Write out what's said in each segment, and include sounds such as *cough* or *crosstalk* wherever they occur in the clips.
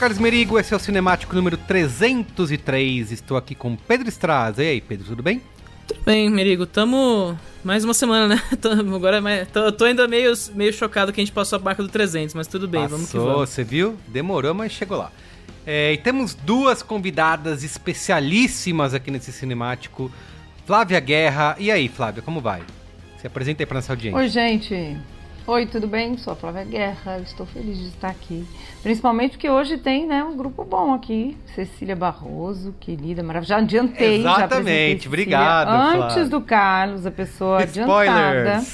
Carlos Merigo, esse é o Cinemático número 303. Estou aqui com Pedro Straza. E aí, Pedro, tudo bem? Tudo bem, Merigo. Tamo mais uma semana, né? *laughs* Tô, agora é mais, tô, tô, ainda meio, meio chocado que a gente passou a marca do 300, mas tudo bem, Passou, vamos que vamos. Você viu? Demorou, mas chegou lá. É, e temos duas convidadas especialíssimas aqui nesse cinemático. Flávia Guerra. E aí, Flávia, como vai? Se apresenta aí pra nossa audiência. Oi, gente. Oi, tudo bem? Sou a Flávia Guerra, estou feliz de estar aqui. Principalmente porque hoje tem né, um grupo bom aqui. Cecília Barroso, querida, maravilhosa. Já adiantei. Exatamente, já obrigado. Antes Flávia. do Carlos, a pessoa *laughs* Spoilers. adiantada.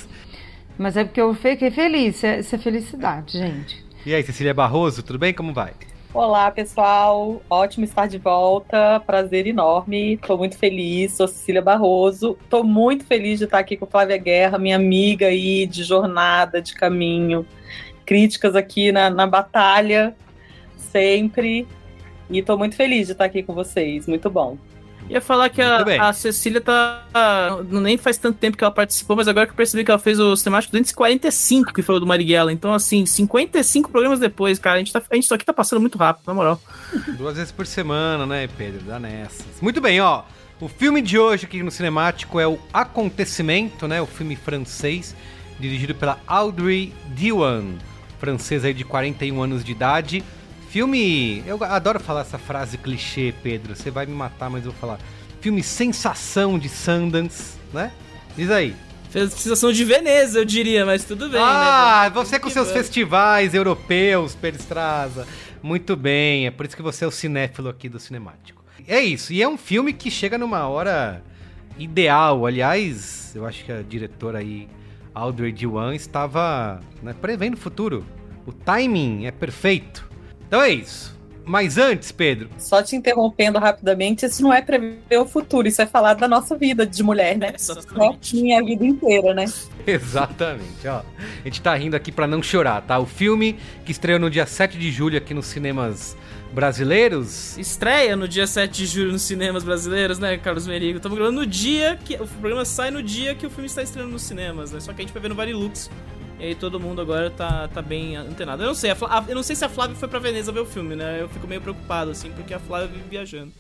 Mas é porque eu fiquei feliz. Isso é, isso é felicidade, gente. E aí, Cecília Barroso, tudo bem? Como vai? Olá, pessoal. Ótimo estar de volta. Prazer enorme. Estou muito feliz. Sou Cecília Barroso. Estou muito feliz de estar aqui com Flávia Guerra, minha amiga aí de jornada, de caminho. Críticas aqui na, na batalha, sempre. E estou muito feliz de estar aqui com vocês. Muito bom. Ia falar que a, a Cecília tá. Nem faz tanto tempo que ela participou, mas agora que eu percebi que ela fez o Cinemático 245, que foi o do Marighella. Então, assim, 55 programas depois, cara, a gente, tá, a gente só aqui tá passando muito rápido, na moral. Duas vezes por semana, né, Pedro? Dá nessas. Muito bem, ó. O filme de hoje aqui no Cinemático é o Acontecimento, né? O filme francês, dirigido pela Audrey Diwan, francesa aí de 41 anos de idade. Filme. Eu adoro falar essa frase clichê, Pedro. Você vai me matar, mas eu vou falar. Filme sensação de Sundance, né? Diz aí. Fez sensação de Veneza, eu diria, mas tudo bem, ah, né? você com seus festivais europeus, Pedro Estraza. Muito bem, é por isso que você é o cinéfilo aqui do Cinemático. É isso, e é um filme que chega numa hora ideal. Aliás, eu acho que a diretora aí, Audrey Diwan, estava né, prevendo o futuro. O timing é perfeito. Então é isso. Mas antes, Pedro. Só te interrompendo rapidamente, isso não é prever o futuro, isso é falar da nossa vida de mulher, né? Só minha vida inteira, né? *laughs* Exatamente, ó. A gente tá rindo aqui para não chorar, tá? O filme que estreou no dia 7 de julho aqui nos cinemas brasileiros. Estreia no dia 7 de julho nos cinemas brasileiros, né, Carlos Merigo? Estamos gravando no dia que. O programa sai no dia que o filme está estreando nos cinemas, né? Só que a gente vai ver no Varilux. E aí todo mundo agora tá, tá bem antenado. Eu não sei, a, eu não sei se a Flávia foi pra Veneza ver o filme, né? Eu fico meio preocupado, assim, porque a Flávia vive viajando.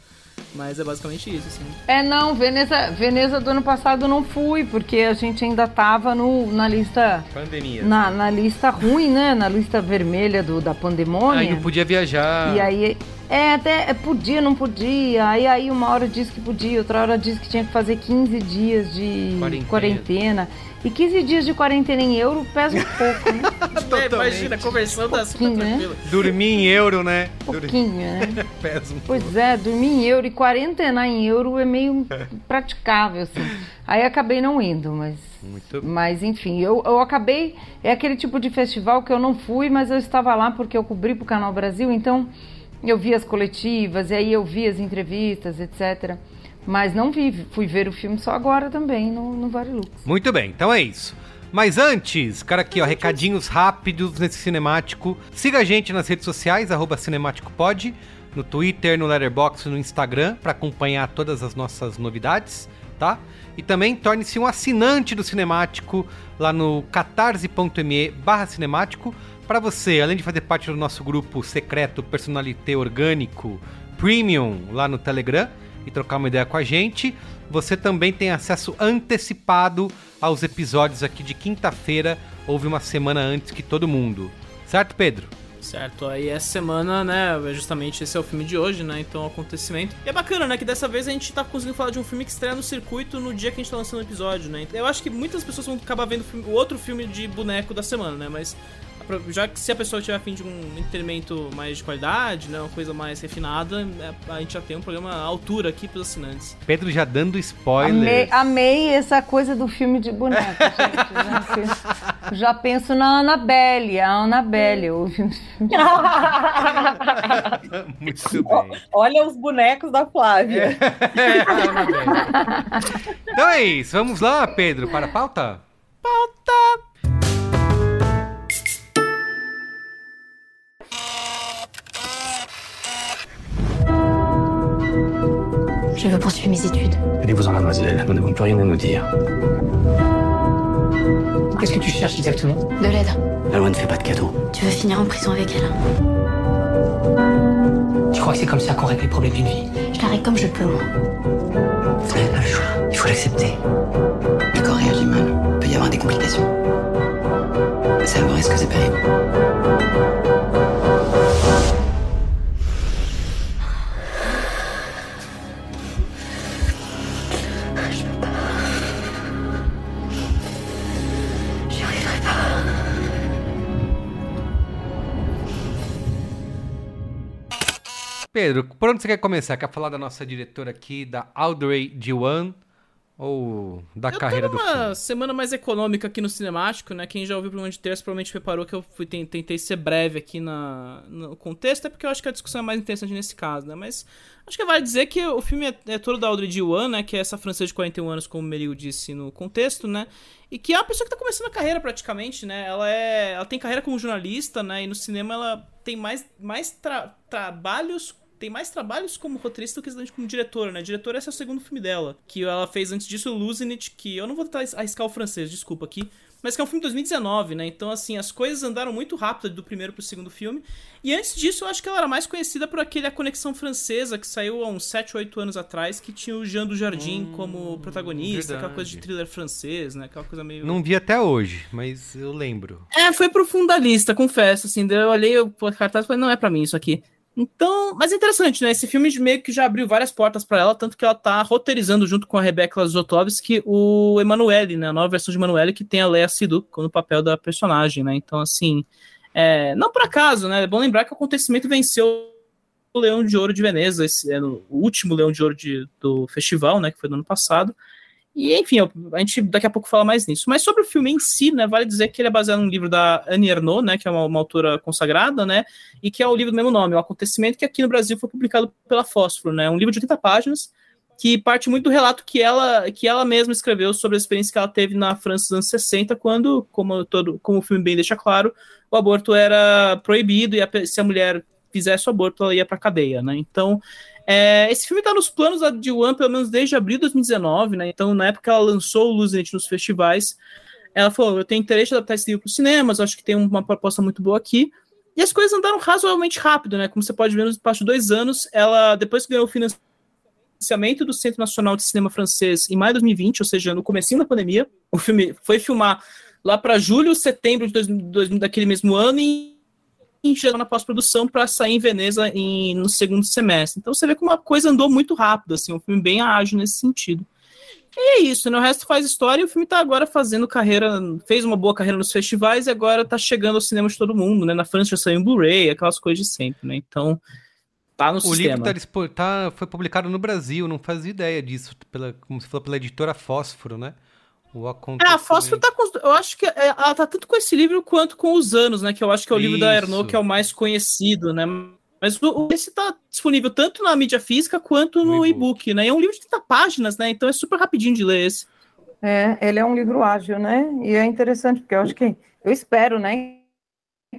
Mas é basicamente isso, assim. É, não, Veneza, Veneza do ano passado não fui, porque a gente ainda tava no, na lista. Pandemia. Na, na lista ruim, né? Na lista vermelha do, da pandemônia. Aí não podia viajar. E aí. É, até podia, não podia. Aí, aí uma hora disse que podia, outra hora disse que tinha que fazer 15 dias de quarentena. quarentena. E 15 dias de quarentena em euro pesa um *laughs* pouco, né? é, imagina, conversando assim, né? Dormir em euro, né? Pouquinho, né? *laughs* pesa um pois pouco. é, dormir em euro e quarentenar em euro é meio praticável, assim. Aí acabei não indo, mas... Muito mas enfim, eu, eu acabei. É aquele tipo de festival que eu não fui, mas eu estava lá porque eu cobri para o Canal Brasil, então eu vi as coletivas, e aí eu vi as entrevistas, etc. Mas não vi, fui ver o filme só agora também, no, no Varilux. Muito bem, então é isso. Mas antes, cara aqui, ó, recadinhos rápidos nesse cinemático. Siga a gente nas redes sociais, arroba cinemáticopod, no Twitter, no Letterboxd, no Instagram, para acompanhar todas as nossas novidades, tá? E também torne-se um assinante do Cinemático lá no catarse.me barra cinemático, para você, além de fazer parte do nosso grupo secreto Personalité Orgânico Premium lá no Telegram, e trocar uma ideia com a gente. Você também tem acesso antecipado aos episódios aqui de quinta-feira, houve uma semana antes que todo mundo. Certo, Pedro? Certo, aí essa semana, né, é justamente esse é o filme de hoje, né, então o acontecimento. E é bacana, né, que dessa vez a gente tá conseguindo falar de um filme que estreia no circuito no dia que a gente tá lançando o episódio, né. Eu acho que muitas pessoas vão acabar vendo o outro filme de boneco da semana, né, mas já que se a pessoa tiver afim de um entretenimento mais de qualidade, né, uma coisa mais refinada, é, a gente já tem um programa à altura aqui para os assinantes. Pedro já dando spoiler. Amei, amei, essa coisa do filme de boneco, *laughs* gente. já, penso, já penso na Annabelle, a Annabelle, o filme. *laughs* Muito bem. Olha os bonecos da Flávia. É, *laughs* é então é isso, vamos lá, Pedro, para a pauta? Pauta! Je veux poursuivre mes études. Allez-vous-en, mademoiselle. Nous n'avons plus rien à nous dire. Qu'est-ce que tu cherches exactement? De l'aide. La loi ne fait pas de cadeaux. Tu veux finir en prison avec elle Tu crois que c'est comme ça qu'on règle les problèmes d'une vie Je la règle comme je peux, moi. Vous n'avez pas le choix. Il faut l'accepter. Por onde você quer começar? Quer falar da nossa diretora aqui, da Audrey Diwan? Ou da eu carreira do filme? uma semana mais econômica aqui no Cinemático, né? Quem já ouviu o programa de terça provavelmente reparou que eu fui, tentei ser breve aqui na, no contexto, é porque eu acho que a discussão é mais interessante nesse caso, né? Mas acho que vale dizer que o filme é, é todo da Audrey Diwan, né? Que é essa francesa de 41 anos, como o Meril disse no contexto, né? E que é uma pessoa que tá começando a carreira praticamente, né? Ela é. Ela tem carreira como jornalista, né? E no cinema ela tem mais, mais tra trabalhos tem mais trabalhos como roteirista do que como diretora, né? Diretora esse é o segundo filme dela, que ela fez antes disso Losing It, que eu não vou tentar arriscar o francês, desculpa aqui, mas que é um filme de 2019, né? Então, assim, as coisas andaram muito rápido do primeiro pro segundo filme. E antes disso, eu acho que ela era mais conhecida por aquele A Conexão Francesa, que saiu há uns 7, 8 anos atrás, que tinha o Jean do Jardim hum, como protagonista, verdade. aquela coisa de thriller francês, né? Aquela coisa meio. Não vi até hoje, mas eu lembro. É, foi pro fundalista, confesso, assim. Eu olhei o cartaz e falei, não é para mim isso aqui. Então, mas é interessante, né? Esse filme meio que já abriu várias portas para ela, tanto que ela tá roteirizando junto com a Rebecca Zotowski o Emanuele, né? A nova versão de Emanuele que tem a Leia Sidu no papel da personagem, né? Então, assim, é, não por acaso, né? É bom lembrar que o acontecimento venceu o Leão de Ouro de Veneza, esse é o último Leão de Ouro de, do festival, né? Que foi no ano passado. E, enfim, a gente daqui a pouco fala mais nisso. Mas sobre o filme em si, né, vale dizer que ele é baseado num livro da Annie Ernaux, né, que é uma, uma, autora consagrada, né, e que é o livro do mesmo nome, O Acontecimento, que aqui no Brasil foi publicado pela Fósforo, né, um livro de 80 páginas, que parte muito do relato que ela, que ela mesma escreveu sobre a experiência que ela teve na França dos anos 60, quando, como, todo, como o filme bem deixa claro, o aborto era proibido e a, se a mulher fizesse o aborto, ela ia para cadeia, né, então é, esse filme está nos planos da D1 pelo menos desde abril de 2019, né? Então, na época que ela lançou o Luzinete nos festivais, ela falou: Eu tenho interesse em adaptar esse livro para os cinemas, acho que tem uma proposta muito boa aqui. E as coisas andaram razoavelmente rápido, né? Como você pode ver, nos espaço de dois anos, ela, depois que ganhou o financiamento do Centro Nacional de Cinema Francês em maio de 2020, ou seja, no comecinho da pandemia, o filme foi filmar lá para julho, setembro de 2000, daquele mesmo ano e chegou na pós-produção para sair em Veneza em, no segundo semestre. Então você vê como a coisa andou muito rápido, assim, um filme bem ágil nesse sentido. E é isso, né? O resto faz história e o filme está agora fazendo carreira, fez uma boa carreira nos festivais e agora está chegando ao cinema de todo mundo, né? Na França já saiu em Blu-ray, aquelas coisas de sempre, né? Então, tá no o sistema. O livro tá, tá, foi publicado no Brasil, não fazia ideia disso, pela, como você falou, pela editora Fósforo, né? O é, a Fósforo tá com. Eu acho que é, ela tá tanto com esse livro quanto com os anos, né? Que eu acho que é o Isso. livro da Ernaud, que é o mais conhecido, né? Mas o, esse tá disponível tanto na mídia física quanto no e-book, né? E é um livro de 30 páginas, né? Então é super rapidinho de ler esse. É, ele é um livro ágil, né? E é interessante, porque eu acho que. Eu espero, né?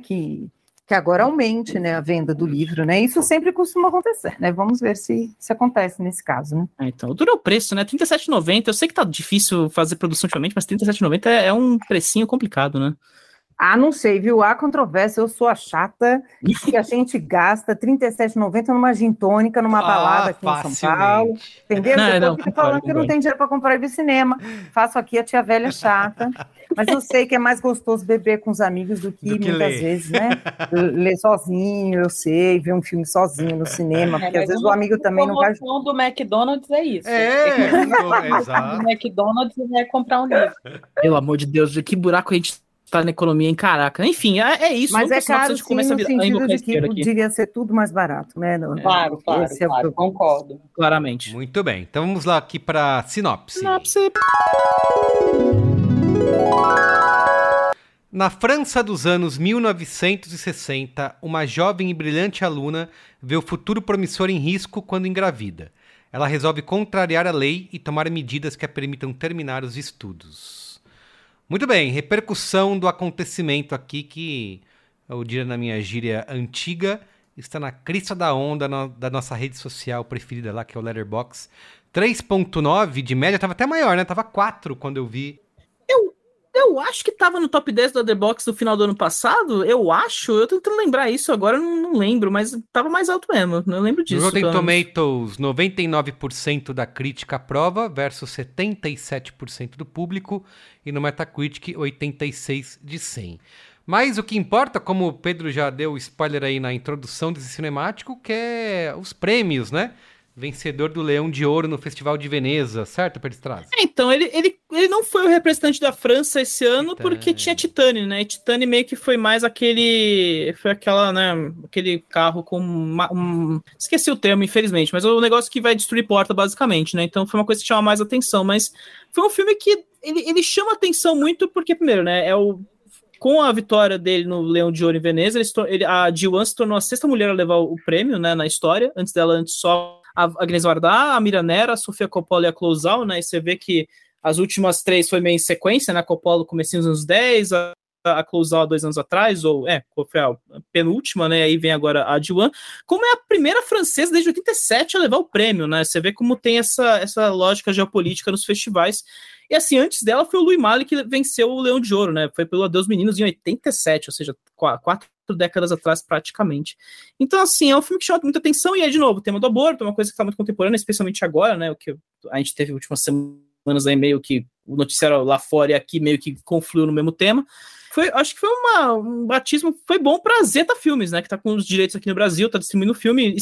Que que agora aumente né, a venda do livro, né? Isso sempre costuma acontecer, né? Vamos ver se, se acontece nesse caso, né? É, então, dura o preço, né? R$37,90. Eu sei que tá difícil fazer produção ultimamente, mas R$37,90 é, é um precinho complicado, né? Ah, não sei, viu? Há controvérsia, eu sou a chata que a *laughs* gente gasta R$37,90 numa gin tônica, numa ah, balada aqui facilmente. em São Paulo. Entendeu? Não, eu não, tô falando que não tem dinheiro para comprar ir pro cinema. Faço aqui a tia velha chata. Mas eu sei que é mais gostoso beber com os amigos do que, do que muitas ler. vezes, né? ler sozinho, eu sei, ver um filme sozinho no cinema, porque é, às vezes o amigo também não vai. A do McDonald's é isso. É, é exato. Do McDonald's e vai comprar um livro. Pelo amor de Deus, que buraco a gente tá na economia em caraca. Enfim, é, é isso. Mas é caro, sim, no sentido de que poderia ser tudo mais barato, né? Não, claro, claro, é claro, concordo. Claramente. Muito bem, então vamos lá aqui para sinopse. Sinopse. Na França dos anos 1960, uma jovem e brilhante aluna vê o futuro promissor em risco quando engravida. Ela resolve contrariar a lei e tomar medidas que a permitam terminar os estudos. Muito bem, repercussão do acontecimento aqui que, eu diria na minha gíria antiga, está na crista da onda no, da nossa rede social preferida lá, que é o Letterbox. 3.9 de média, tava até maior, né? Tava 4 quando eu vi. Eu eu acho que tava no top 10 da The Box no final do ano passado. Eu acho. Eu tô tentando lembrar isso agora, não, não lembro, mas tava mais alto mesmo. Não lembro disso. Rotten Tomatoes, 99% da crítica aprova versus 77% do público. E no Metacritic, 86 de 100. Mas o que importa, como o Pedro já deu spoiler aí na introdução desse cinemático, que é os prêmios, né? Vencedor do Leão de Ouro no Festival de Veneza, certo, Peristraz? É, então, ele, ele, ele não foi o representante da França esse ano Titane. porque tinha Titane, né? E Titane meio que foi mais aquele. Foi aquela, né? Aquele carro com. Uma, um, esqueci o termo, infelizmente, mas é o negócio que vai destruir porta, basicamente, né? Então foi uma coisa que chama mais atenção. Mas foi um filme que ele, ele chama atenção muito porque, primeiro, né? É o com a vitória dele no Leão de Ouro em Veneza, ele, ele, a Jiwan se tornou a sexta mulher a levar o prêmio né, na história. Antes dela, antes só a Agnes Varda, a Miranera, a Sofia Coppola e a Clouzal, né? E você vê que as últimas três foi meio em sequência, né? A Coppola comecinho nos anos 10, a, a há dois anos atrás, ou é, foi a penúltima, né? Aí vem agora a Diwan, como é a primeira francesa desde 87 a levar o prêmio, né? Você vê como tem essa, essa lógica geopolítica nos festivais. E assim, antes dela foi o Louis Malle que venceu o Leão de Ouro, né? Foi pelo Adeus Meninos em 87, ou seja, quatro décadas atrás, praticamente. Então, assim, é um filme que chama muita atenção, e é, de novo, o tema do aborto, é uma coisa que está muito contemporânea, especialmente agora, né? O que a gente teve últimas semanas aí meio que o noticiário lá fora e aqui meio que confluiu no mesmo tema. Foi, acho que foi uma, um batismo, foi bom para Zeta Filmes, né? Que tá com os direitos aqui no Brasil, tá distribuindo o filme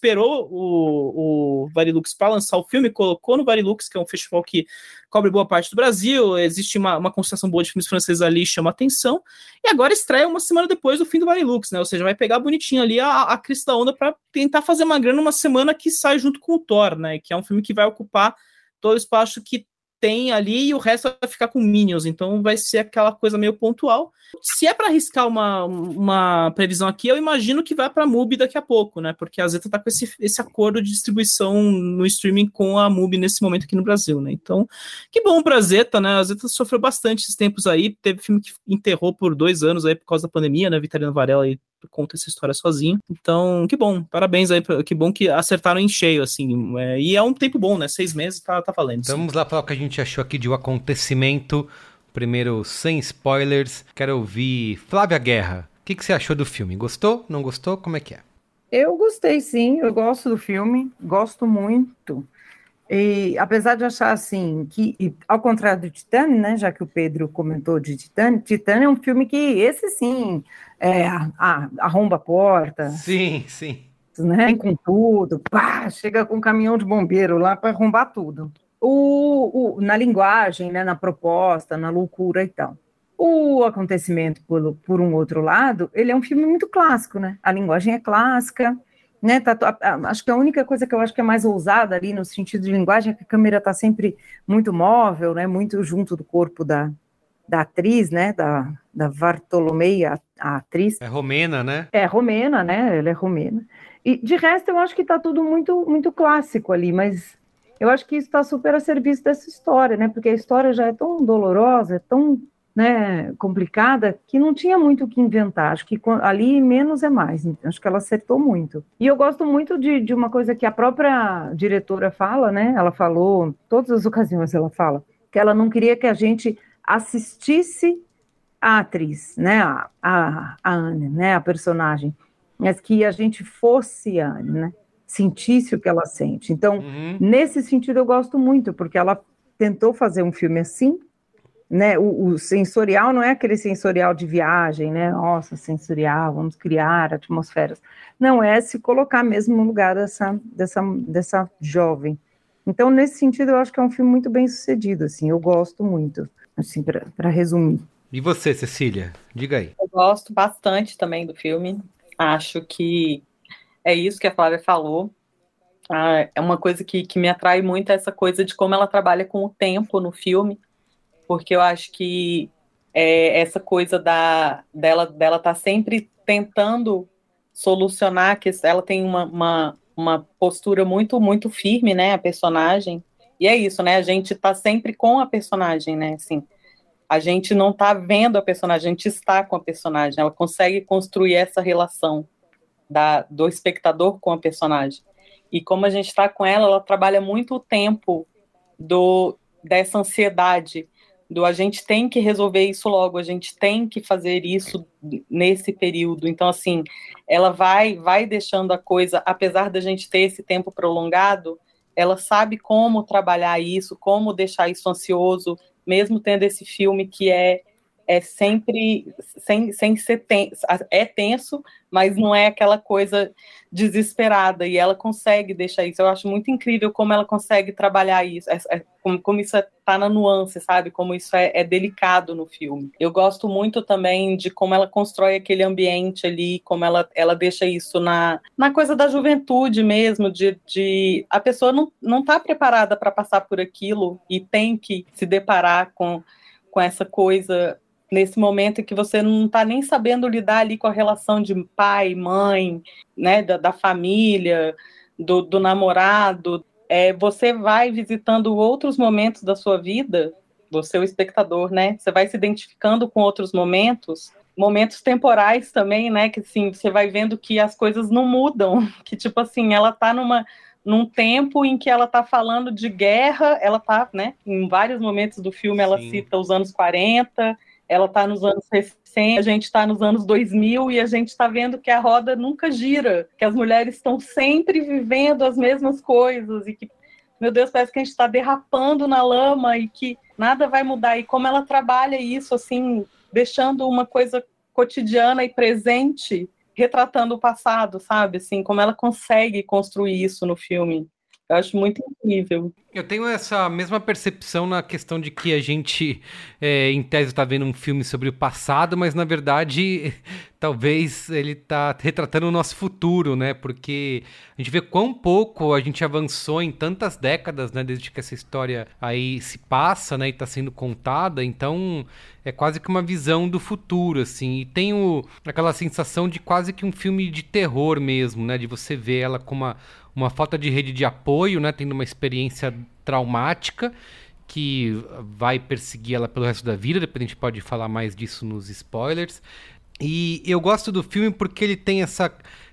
esperou o, o Varilux para lançar o filme, colocou no Varilux, que é um festival que cobre boa parte do Brasil, existe uma, uma concentração boa de filmes franceses ali, chama atenção, e agora estreia uma semana depois do fim do Varilux, né? Ou seja, vai pegar bonitinho ali a, a crista onda para tentar fazer uma grana uma semana que sai junto com o Thor, né? Que é um filme que vai ocupar todo o espaço que tem ali e o resto vai ficar com Minions. Então vai ser aquela coisa meio pontual. Se é para arriscar uma, uma previsão aqui, eu imagino que vai para a MUBI daqui a pouco, né? Porque a Zeta tá com esse, esse acordo de distribuição no streaming com a MUBI nesse momento aqui no Brasil, né? Então, que bom pra Zeta, né? A Zeta sofreu bastante esses tempos aí. Teve filme que enterrou por dois anos aí por causa da pandemia, né? Vitalino Varela aí conta essa história sozinho. Então, que bom, parabéns aí, que bom que acertaram em cheio, assim. É, e é um tempo bom, né? Seis meses tá, tá valendo. Então, vamos lá para o que a gente achou aqui de um acontecimento. Primeiro, sem spoilers, quero ouvir Flávia Guerra. O que, que você achou do filme? Gostou? Não gostou? Como é que é? Eu gostei sim, eu gosto do filme, gosto muito. E apesar de achar assim que, e, ao contrário do Titane, né, já que o Pedro comentou de Titane, Titane é um filme que esse sim é, a, a, arromba a porta. Sim, sim. Né, com tudo, pá, chega com um caminhão de bombeiro lá para arrombar tudo. O, o, na linguagem, né, na proposta, na loucura e tal. O acontecimento, por, por um outro lado, ele é um filme muito clássico, né? A linguagem é clássica, né, tá, acho que a única coisa que eu acho que é mais ousada ali no sentido de linguagem é que a câmera está sempre muito móvel, né, muito junto do corpo da, da atriz, né, da, da Vartolomeia, a, a atriz. É romena, né? É romena, né, ela é romena. E de resto eu acho que está tudo muito, muito clássico ali, mas eu acho que isso está super a serviço dessa história, né, porque a história já é tão dolorosa, é tão né, complicada que não tinha muito o que inventar. Acho que ali menos é mais. Acho que ela acertou muito. E eu gosto muito de, de uma coisa que a própria diretora fala, né? Ela falou, todas as ocasiões ela fala, que ela não queria que a gente assistisse a atriz, né? A, a, a Anne, né? A personagem, mas que a gente fosse a Anne, né? Sentisse o que ela sente. Então, uhum. nesse sentido, eu gosto muito, porque ela tentou fazer um filme assim, né, o, o, sensorial não é aquele sensorial de viagem, né? Nossa, sensorial, vamos criar atmosferas. Não, é se colocar mesmo no lugar dessa, dessa, dessa jovem. Então, nesse sentido, eu acho que é um filme muito bem sucedido, assim, eu gosto muito, assim, para resumir. E você, Cecília? Diga aí. Eu gosto bastante também do filme. Acho que é isso que a Flávia falou. Ah, é uma coisa que, que me atrai muito essa coisa de como ela trabalha com o tempo no filme porque eu acho que é, essa coisa da, dela dela tá sempre tentando solucionar que ela tem uma, uma, uma, postura muito muito firme, né, a personagem. E é isso, né? A gente tá sempre com a personagem, né? Assim, a gente não tá vendo a personagem, a gente está com a personagem. Ela consegue construir essa relação da, do espectador com a personagem. E como a gente está com ela, ela trabalha muito o tempo do dessa ansiedade do a gente tem que resolver isso logo, a gente tem que fazer isso nesse período. Então, assim, ela vai, vai deixando a coisa, apesar da gente ter esse tempo prolongado, ela sabe como trabalhar isso, como deixar isso ansioso, mesmo tendo esse filme que é é sempre sem, sem ser tenso, é tenso, mas não é aquela coisa desesperada, e ela consegue deixar isso. Eu acho muito incrível como ela consegue trabalhar isso, é, é, como, como, isso está na nuance, sabe? Como isso é, é, delicado no filme. Eu gosto muito também de como ela constrói aquele ambiente ali, como ela, ela deixa isso na, na coisa da juventude mesmo, de, de a pessoa não, não tá preparada para passar por aquilo e tem que se deparar com, com essa coisa nesse momento em que você não está nem sabendo lidar ali com a relação de pai, mãe, né, da, da família, do, do namorado, é, você vai visitando outros momentos da sua vida, você é o espectador, né? Você vai se identificando com outros momentos, momentos temporais também, né? Que assim, você vai vendo que as coisas não mudam, *laughs* que tipo assim, ela está numa num tempo em que ela está falando de guerra, ela está, né? Em vários momentos do filme ela Sim. cita os anos 40, ela está nos anos 60, a gente está nos anos 2000 e a gente está vendo que a roda nunca gira, que as mulheres estão sempre vivendo as mesmas coisas e que, meu Deus, parece que a gente está derrapando na lama e que nada vai mudar. E como ela trabalha isso, assim, deixando uma coisa cotidiana e presente, retratando o passado, sabe? Assim, como ela consegue construir isso no filme. Eu acho muito incrível. Eu tenho essa mesma percepção na questão de que a gente, é, em tese, está vendo um filme sobre o passado, mas na verdade, *laughs* talvez ele está retratando o nosso futuro, né? Porque a gente vê quão pouco a gente avançou em tantas décadas, né? Desde que essa história aí se passa, né? E está sendo contada. Então, é quase que uma visão do futuro, assim. E tenho aquela sensação de quase que um filme de terror mesmo, né? De você ver ela com uma uma falta de rede de apoio, né, tendo uma experiência traumática que vai perseguir ela pelo resto da vida, depois a gente pode falar mais disso nos spoilers. E eu gosto do filme porque ele tem essa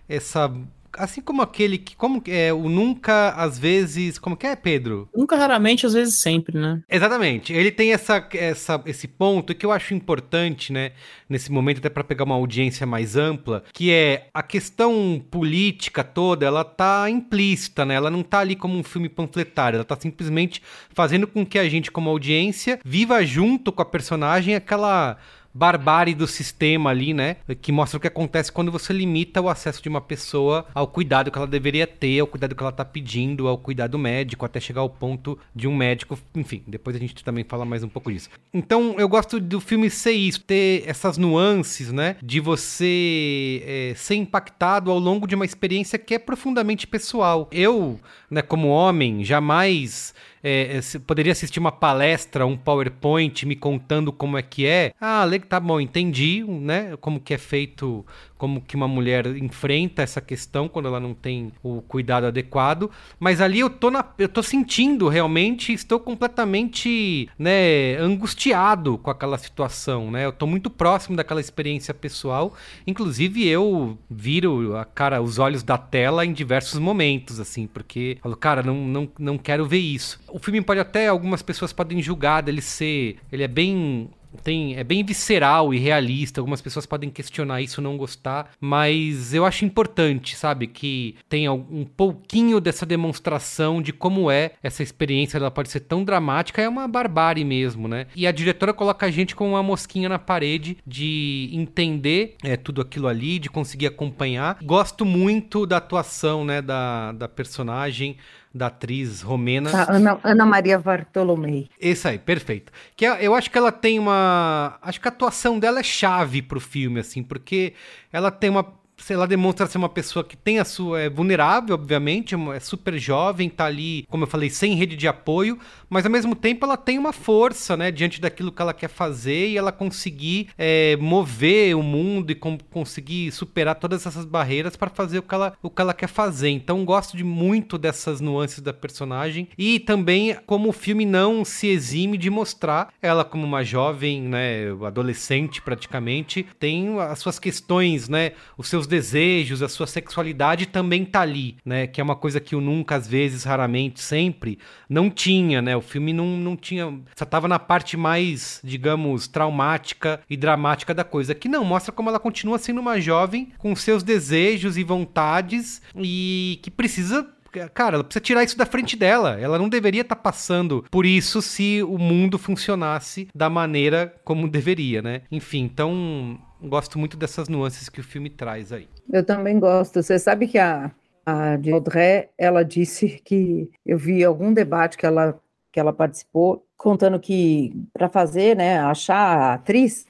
essa assim como aquele que. Como é o nunca, às vezes. Como que é, Pedro? Nunca, raramente, às vezes sempre, né? Exatamente. Ele tem essa, essa, esse ponto que eu acho importante, né? Nesse momento, até para pegar uma audiência mais ampla, que é a questão política toda, ela tá implícita, né? Ela não tá ali como um filme panfletário, ela tá simplesmente fazendo com que a gente, como audiência, viva junto com a personagem aquela barbárie do sistema ali, né? Que mostra o que acontece quando você limita o acesso de uma pessoa ao cuidado que ela deveria ter, ao cuidado que ela tá pedindo, ao cuidado médico, até chegar ao ponto de um médico. Enfim, depois a gente também fala mais um pouco disso. Então, eu gosto do filme ser isso, ter essas nuances, né? De você é, ser impactado ao longo de uma experiência que é profundamente pessoal. Eu, né, como homem, jamais é, é poderia assistir uma palestra, um PowerPoint me contando como é que é. Ah, tá bom, entendi, né? Como que é feito, como que uma mulher enfrenta essa questão quando ela não tem o cuidado adequado. Mas ali eu tô, na, eu tô sentindo realmente, estou completamente, né, angustiado com aquela situação, né? Eu tô muito próximo daquela experiência pessoal. Inclusive eu viro a cara, os olhos da tela em diversos momentos, assim, porque falo, cara, não, não, não quero ver isso. O filme pode até, algumas pessoas podem julgar dele ser. Ele é bem tem, é bem visceral e realista. Algumas pessoas podem questionar isso, não gostar, mas eu acho importante, sabe, que tenha um pouquinho dessa demonstração de como é essa experiência. Ela pode ser tão dramática, é uma barbárie mesmo, né? E a diretora coloca a gente com uma mosquinha na parede de entender é, tudo aquilo ali, de conseguir acompanhar. Gosto muito da atuação, né, da, da personagem da atriz romena. A Ana, Ana Maria Bartolomei. Isso aí, perfeito. Que é, eu acho que ela tem uma. Acho que a atuação dela é chave pro filme, assim, porque ela tem uma ela demonstra ser uma pessoa que tem a sua. é vulnerável, obviamente, é super jovem, tá ali, como eu falei, sem rede de apoio, mas ao mesmo tempo ela tem uma força, né, diante daquilo que ela quer fazer e ela conseguir é, mover o mundo e com, conseguir superar todas essas barreiras para fazer o que, ela, o que ela quer fazer. Então gosto de muito dessas nuances da personagem e também como o filme não se exime de mostrar ela como uma jovem, né, adolescente praticamente, tem as suas questões, né, os seus desejos, a sua sexualidade também tá ali, né? Que é uma coisa que o nunca, às vezes, raramente, sempre, não tinha, né? O filme não, não tinha. Só tava na parte mais, digamos, traumática e dramática da coisa. Que não, mostra como ela continua sendo uma jovem com seus desejos e vontades e que precisa cara, ela precisa tirar isso da frente dela. Ela não deveria estar tá passando por isso se o mundo funcionasse da maneira como deveria, né? Enfim, então gosto muito dessas nuances que o filme traz aí. Eu também gosto. Você sabe que a, a Audrey, ela disse que eu vi algum debate que ela, que ela participou, contando que para fazer, né, achar a atriz,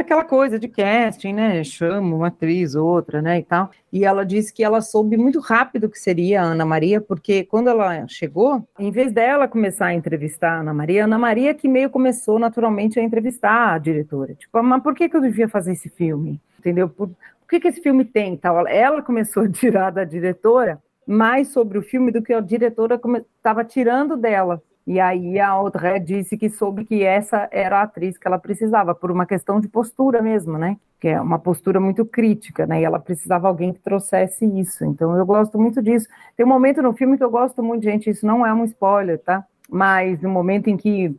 aquela coisa de casting, né? Chama uma atriz, outra, né? E tal. E ela disse que ela soube muito rápido que seria a Ana Maria, porque quando ela chegou, em vez dela começar a entrevistar a Ana Maria, a Ana Maria que meio começou naturalmente a entrevistar a diretora. Tipo, mas por que, que eu devia fazer esse filme? Entendeu? Por, por que, que esse filme tem tal? Ela começou a tirar da diretora mais sobre o filme do que a diretora estava tirando dela. E aí a Audrey disse que soube que essa era a atriz que ela precisava, por uma questão de postura mesmo, né? Que é uma postura muito crítica, né? E ela precisava alguém que trouxesse isso. Então eu gosto muito disso. Tem um momento no filme que eu gosto muito, gente, isso não é um spoiler, tá? Mas no momento em que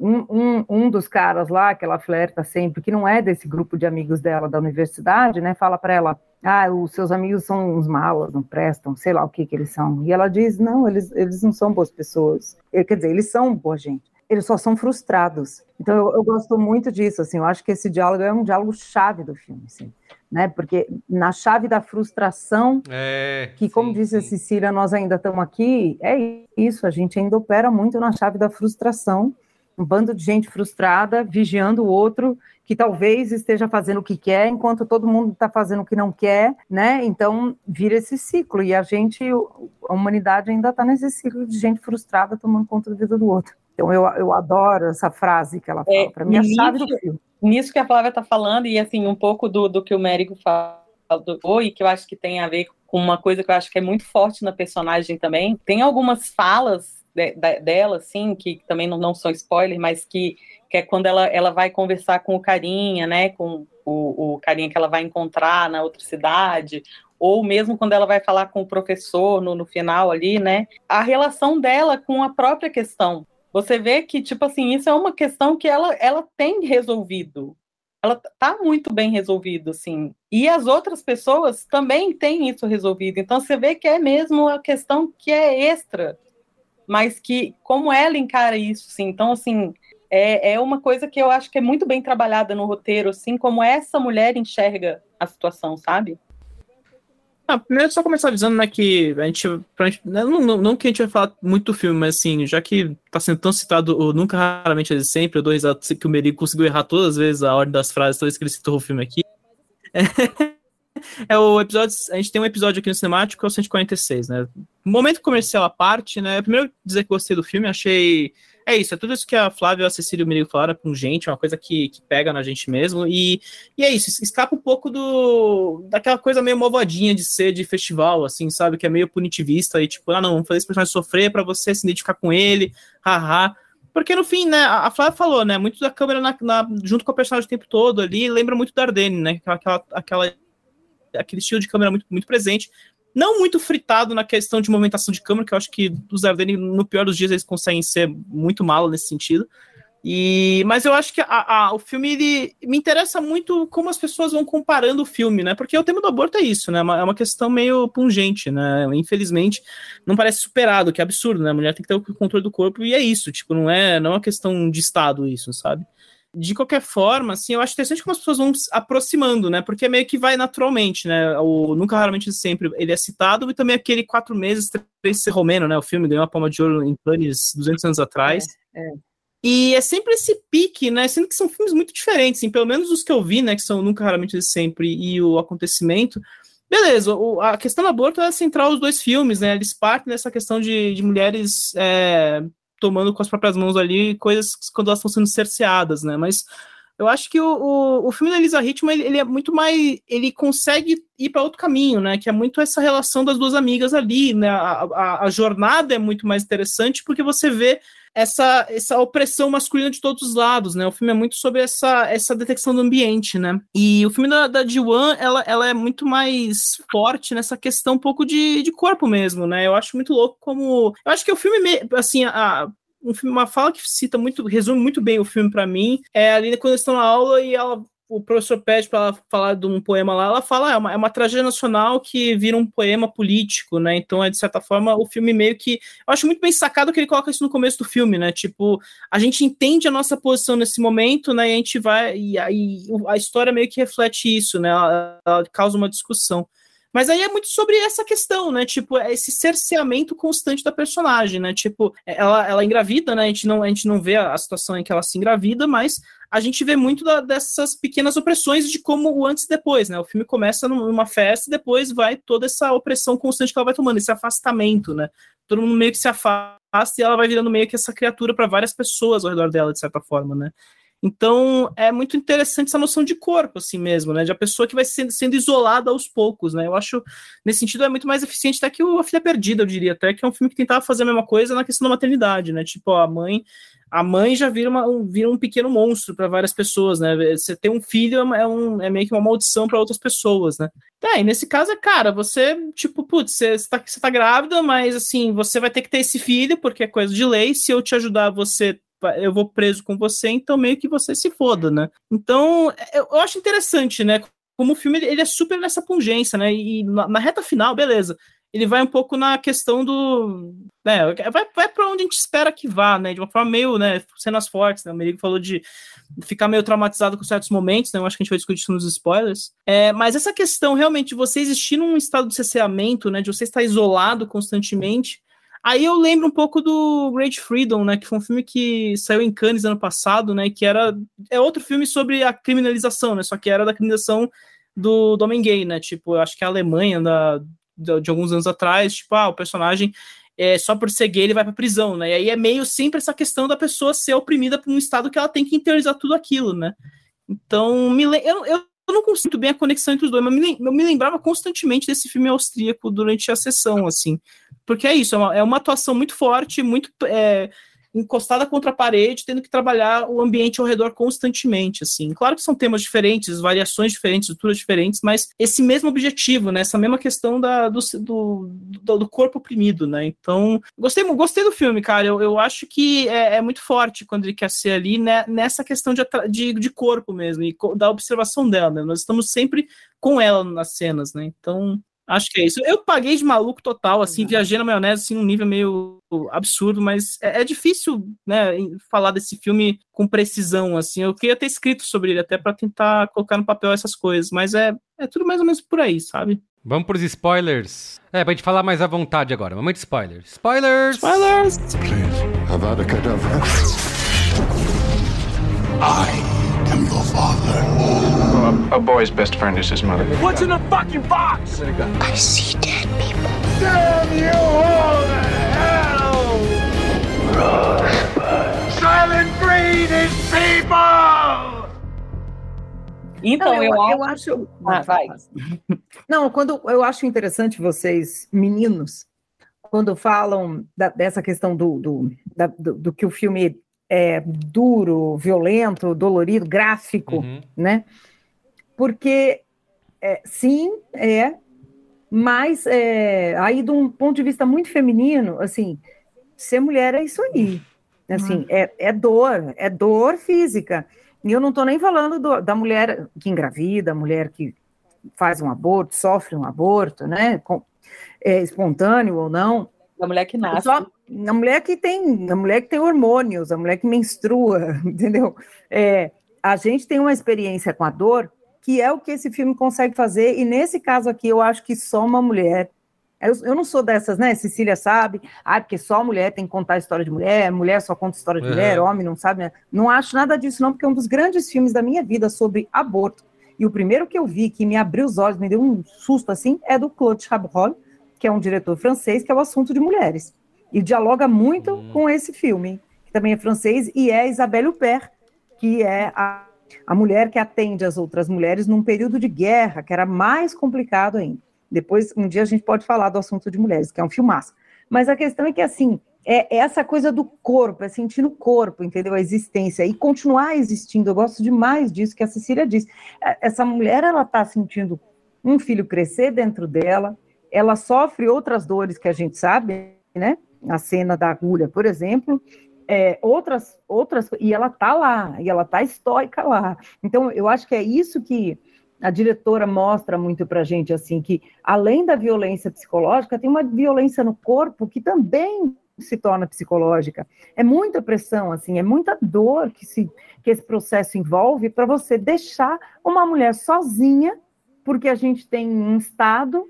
um, um, um dos caras lá, que ela flerta sempre, que não é desse grupo de amigos dela da universidade, né? Fala para ela, ah, os seus amigos são uns malas, não prestam, sei lá o que que eles são. E ela diz, não, eles, eles não são boas pessoas. Quer dizer, eles são boa gente. Eles só são frustrados. Então, eu, eu gosto muito disso, assim, eu acho que esse diálogo é um diálogo chave do filme, assim. né? Porque na chave da frustração, é, que como sim, disse a Cecília, nós ainda estamos aqui, é isso, a gente ainda opera muito na chave da frustração, um bando de gente frustrada, vigiando o outro, que talvez esteja fazendo o que quer, enquanto todo mundo está fazendo o que não quer, né? Então vira esse ciclo, e a gente, a humanidade ainda está nesse ciclo de gente frustrada tomando conta da vida do outro. Então eu, eu adoro essa frase que ela fala, é, para mim é a chave do filme nisso que a Flávia está falando, e assim, um pouco do, do que o Mérico falou, e que eu acho que tem a ver com uma coisa que eu acho que é muito forte na personagem também, tem algumas falas de, de, dela, assim, que também não, não são spoiler, mas que, que é quando ela, ela vai conversar com o carinha, né, com o, o carinha que ela vai encontrar na outra cidade, ou mesmo quando ela vai falar com o professor no, no final ali, né, a relação dela com a própria questão, você vê que, tipo assim, isso é uma questão que ela, ela tem resolvido. Ela tá muito bem resolvido, assim. E as outras pessoas também têm isso resolvido. Então você vê que é mesmo uma questão que é extra, mas que como ela encara isso. Então, assim, é, é uma coisa que eu acho que é muito bem trabalhada no roteiro, assim, como essa mulher enxerga a situação, sabe? Ah, primeiro só começar avisando, né, que a gente, gente não, não, não, que a gente vai falar muito do filme, mas assim, já que tá sendo tão citado o Nunca Raramente é Sempre, eu dou risada que o Merigo conseguiu errar todas as vezes a ordem das frases, toda vez que ele citou o filme aqui. É, *laughs* é, o episódio, a gente tem um episódio aqui no Cinemático, é o 146, né, momento comercial à parte, né, primeiro dizer que gostei do filme, achei é isso, é tudo isso que a Flávia e a Cecília e o falaram com gente, é uma coisa que, que pega na gente mesmo, e, e é isso, escapa um pouco do daquela coisa meio malvadinha de ser de festival, assim, sabe, que é meio punitivista, e tipo, ah não, vamos fazer esse personagem sofrer para você se identificar com ele, haha, porque no fim, né, a Flávia falou, né, muito da câmera na, na, junto com o personagem o tempo todo ali, lembra muito da Ardenne, né, aquela, aquela aquele estilo de câmera muito, muito presente, não muito fritado na questão de movimentação de câmera, que eu acho que os Ardenne, no pior dos dias, eles conseguem ser muito mal nesse sentido. E, mas eu acho que a, a, o filme ele, me interessa muito como as pessoas vão comparando o filme, né? Porque o tema do aborto é isso, né? É uma, é uma questão meio pungente, né? Infelizmente, não parece superado, que é absurdo, né? A mulher tem que ter o controle do corpo e é isso, tipo, não é, não é uma questão de Estado isso, sabe? De qualquer forma, assim, eu acho interessante como as pessoas vão se aproximando, né? Porque meio que vai naturalmente, né? O Nunca Raramente Sempre ele é citado, e também aquele Quatro Meses, Três Romeno, né? O filme ganhou a palma de ouro em Cannes 200 anos atrás. É, é. E é sempre esse pique, né? Sendo que são filmes muito diferentes, assim, pelo menos os que eu vi, né? Que são Nunca Raramente Sempre e O Acontecimento. Beleza, o, a questão do aborto é central os dois filmes, né? Eles partem dessa questão de, de mulheres é, tomando com as próprias mãos ali coisas quando elas estão sendo cerceadas, né? Mas eu acho que o, o, o filme da Elisa Hitman, ele, ele, é muito mais. Ele consegue ir para outro caminho, né? Que é muito essa relação das duas amigas ali, né? A, a, a, jornada é muito mais interessante porque você vê essa, essa opressão masculina de todos os lados, né? O filme é muito sobre essa, essa detecção do ambiente, né? E o filme da, da Ji-Wan, ela, ela é muito mais forte nessa questão um pouco de, de corpo mesmo, né? Eu acho muito louco como... Eu acho que o filme, assim, a, um filme, uma fala que cita muito, resume muito bem o filme para mim, é ali quando eles estão na aula e ela o professor pede para ela falar de um poema lá, ela fala, ah, é, uma, é uma tragédia nacional que vira um poema político, né? Então, é de certa forma, o filme meio que. Eu acho muito bem sacado que ele coloca isso no começo do filme, né? Tipo, a gente entende a nossa posição nesse momento, né? E a gente vai. E aí a história meio que reflete isso, né? Ela, ela causa uma discussão. Mas aí é muito sobre essa questão, né? Tipo, é esse cerceamento constante da personagem, né? Tipo, ela, ela engravida, né? A gente, não, a gente não vê a, situação em que ela se engravida, mas a gente vê muito da, dessas pequenas opressões de como o antes e depois, né? O filme começa numa festa e depois vai toda essa opressão constante que ela vai tomando, esse afastamento, né? Todo mundo meio que se afasta e ela vai virando meio que essa criatura para várias pessoas ao redor dela, de certa forma, né? Então, é muito interessante essa noção de corpo, assim mesmo, né? De a pessoa que vai sendo, sendo isolada aos poucos, né? Eu acho, nesse sentido, é muito mais eficiente até que o A Filha Perdida, eu diria, até que é um filme que tentava fazer a mesma coisa na questão da maternidade, né? Tipo, a mãe a mãe já vira, uma, um, vira um pequeno monstro para várias pessoas, né? Você ter um filho é, um, é meio que uma maldição para outras pessoas, né? É, e nesse caso é, cara, você, tipo, putz, você está você tá grávida, mas assim, você vai ter que ter esse filho, porque é coisa de lei. Se eu te ajudar, você eu vou preso com você, então meio que você se foda, né? Então, eu, eu acho interessante, né? Como o filme ele é super nessa pungência, né? E na, na, reta final, beleza. ele vai um pouco na questão do. Né, vai, vai para onde a gente espera que vá, né? De uma forma meio, né? Cenas fortes, né? O Merigo falou de ficar meio traumatizado com certos momentos, né? Eu acho que a gente vai discutir isso nos spoilers. É, mas essa questão realmente de você existir num estado de cesseamento, né? De você estar isolado constantemente. Aí eu lembro um pouco do Great Freedom, né? Que foi um filme que saiu em Cannes ano passado, né? Que era. É outro filme sobre a criminalização, né? Só que era da criminalização do, do homem gay, né? Tipo, eu acho que a Alemanha da, de, de alguns anos atrás, tipo, ah, o personagem é, só por ser gay ele vai pra prisão, né? E aí é meio sempre essa questão da pessoa ser oprimida por um estado que ela tem que internalizar tudo aquilo, né? Então, me, eu, eu, eu não consigo bem a conexão entre os dois, mas me, eu me lembrava constantemente desse filme austríaco durante a sessão, assim. Porque é isso, é uma, é uma atuação muito forte, muito. É, encostada contra a parede, tendo que trabalhar o ambiente ao redor constantemente, assim. Claro que são temas diferentes, variações diferentes, estruturas diferentes, mas esse mesmo objetivo, né? Essa mesma questão da, do, do, do corpo oprimido, né? Então, gostei, gostei do filme, cara. Eu, eu acho que é, é muito forte quando ele quer ser ali né, nessa questão de, de, de corpo mesmo, e da observação dela, né? Nós estamos sempre com ela nas cenas, né? Então, Acho que é isso. Eu paguei de maluco total, assim, viajei na maionese, assim, num nível meio absurdo, mas é, é, difícil, né, falar desse filme com precisão, assim. Eu queria ter escrito sobre ele até para tentar colocar no papel essas coisas, mas é, é tudo mais ou menos por aí, sabe? Vamos pros spoilers. É, pra gente falar mais à vontade agora. Momento de spoilers. Spoilers! Spoilers! Please, Avada Kedavra. I am your father. a, a, boy's best friend is his mother. What's in the fucking box? I see dead people. Damn you all to hell! Rosebud. Silent breed is people! Então, Não, eu, eu, eu, acho. Ah, vai. *laughs* Não, quando eu acho interessante vocês, meninos, quando falam da, dessa questão do, do, da, do, do, que o filme é, duro, violento, dolorido, gráfico, uhum. né? Porque, é, sim, é, mas é, aí de um ponto de vista muito feminino, assim, ser mulher é isso aí, assim, uhum. é, é dor, é dor física. E eu não estou nem falando do, da mulher que engravida, a mulher que faz um aborto, sofre um aborto, né? Com, é, espontâneo ou não. Da mulher que nasce. Só, a mulher que tem, a mulher que tem hormônios, a mulher que menstrua, *laughs* entendeu? É, a gente tem uma experiência com a dor que é o que esse filme consegue fazer, e nesse caso aqui eu acho que só uma mulher. Eu, eu não sou dessas, né? Cecília sabe, ah, porque só mulher tem que contar a história de mulher, mulher só conta história de uhum. mulher, homem não sabe. Né? Não acho nada disso, não, porque é um dos grandes filmes da minha vida sobre aborto. E o primeiro que eu vi, que me abriu os olhos, me deu um susto assim, é do Claude Chabrol, que é um diretor francês, que é o assunto de mulheres. E dialoga muito hum. com esse filme, que também é francês, e é Isabelle Huppert, que é a, a mulher que atende as outras mulheres num período de guerra, que era mais complicado ainda. Depois, um dia a gente pode falar do assunto de mulheres, que é um filmaço. Mas a questão é que, assim, é essa coisa do corpo, é sentir no corpo, entendeu? A existência e continuar existindo. Eu gosto demais disso que a Cecília disse. É, essa mulher, ela está sentindo um filho crescer dentro dela, ela sofre outras dores que a gente sabe, né? A cena da agulha, por exemplo, é, outras, outras, e ela tá lá, e ela tá estoica lá. Então, eu acho que é isso que a diretora mostra muito pra gente, assim, que além da violência psicológica, tem uma violência no corpo que também se torna psicológica. É muita pressão, assim, é muita dor que, se, que esse processo envolve para você deixar uma mulher sozinha, porque a gente tem um Estado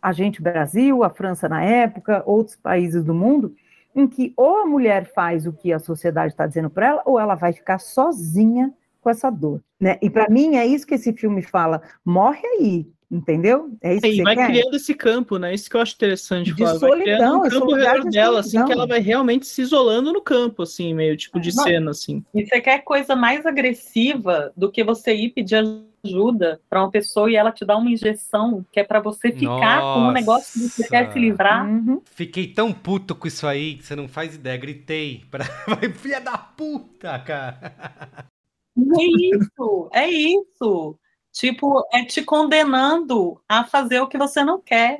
a gente, Brasil, a França na época, outros países do mundo, em que ou a mulher faz o que a sociedade está dizendo para ela, ou ela vai ficar sozinha com essa dor. Né? E para mim é isso que esse filme fala: morre aí, entendeu? É isso é, e vai quer? criando esse campo, né? Isso que eu acho interessante. De solidão, vai criando um campo redor de dela, assim, que ela vai realmente se isolando no campo, assim, meio tipo de Não. cena, assim. E você quer coisa mais agressiva do que você ir pedir ajuda para uma pessoa e ela te dá uma injeção que é para você ficar Nossa. com um negócio que você quer se livrar. Uhum. Fiquei tão puto com isso aí que você não faz ideia. Gritei. Pra... *laughs* Filha da puta, cara. É isso, é isso. Tipo, é te condenando a fazer o que você não quer.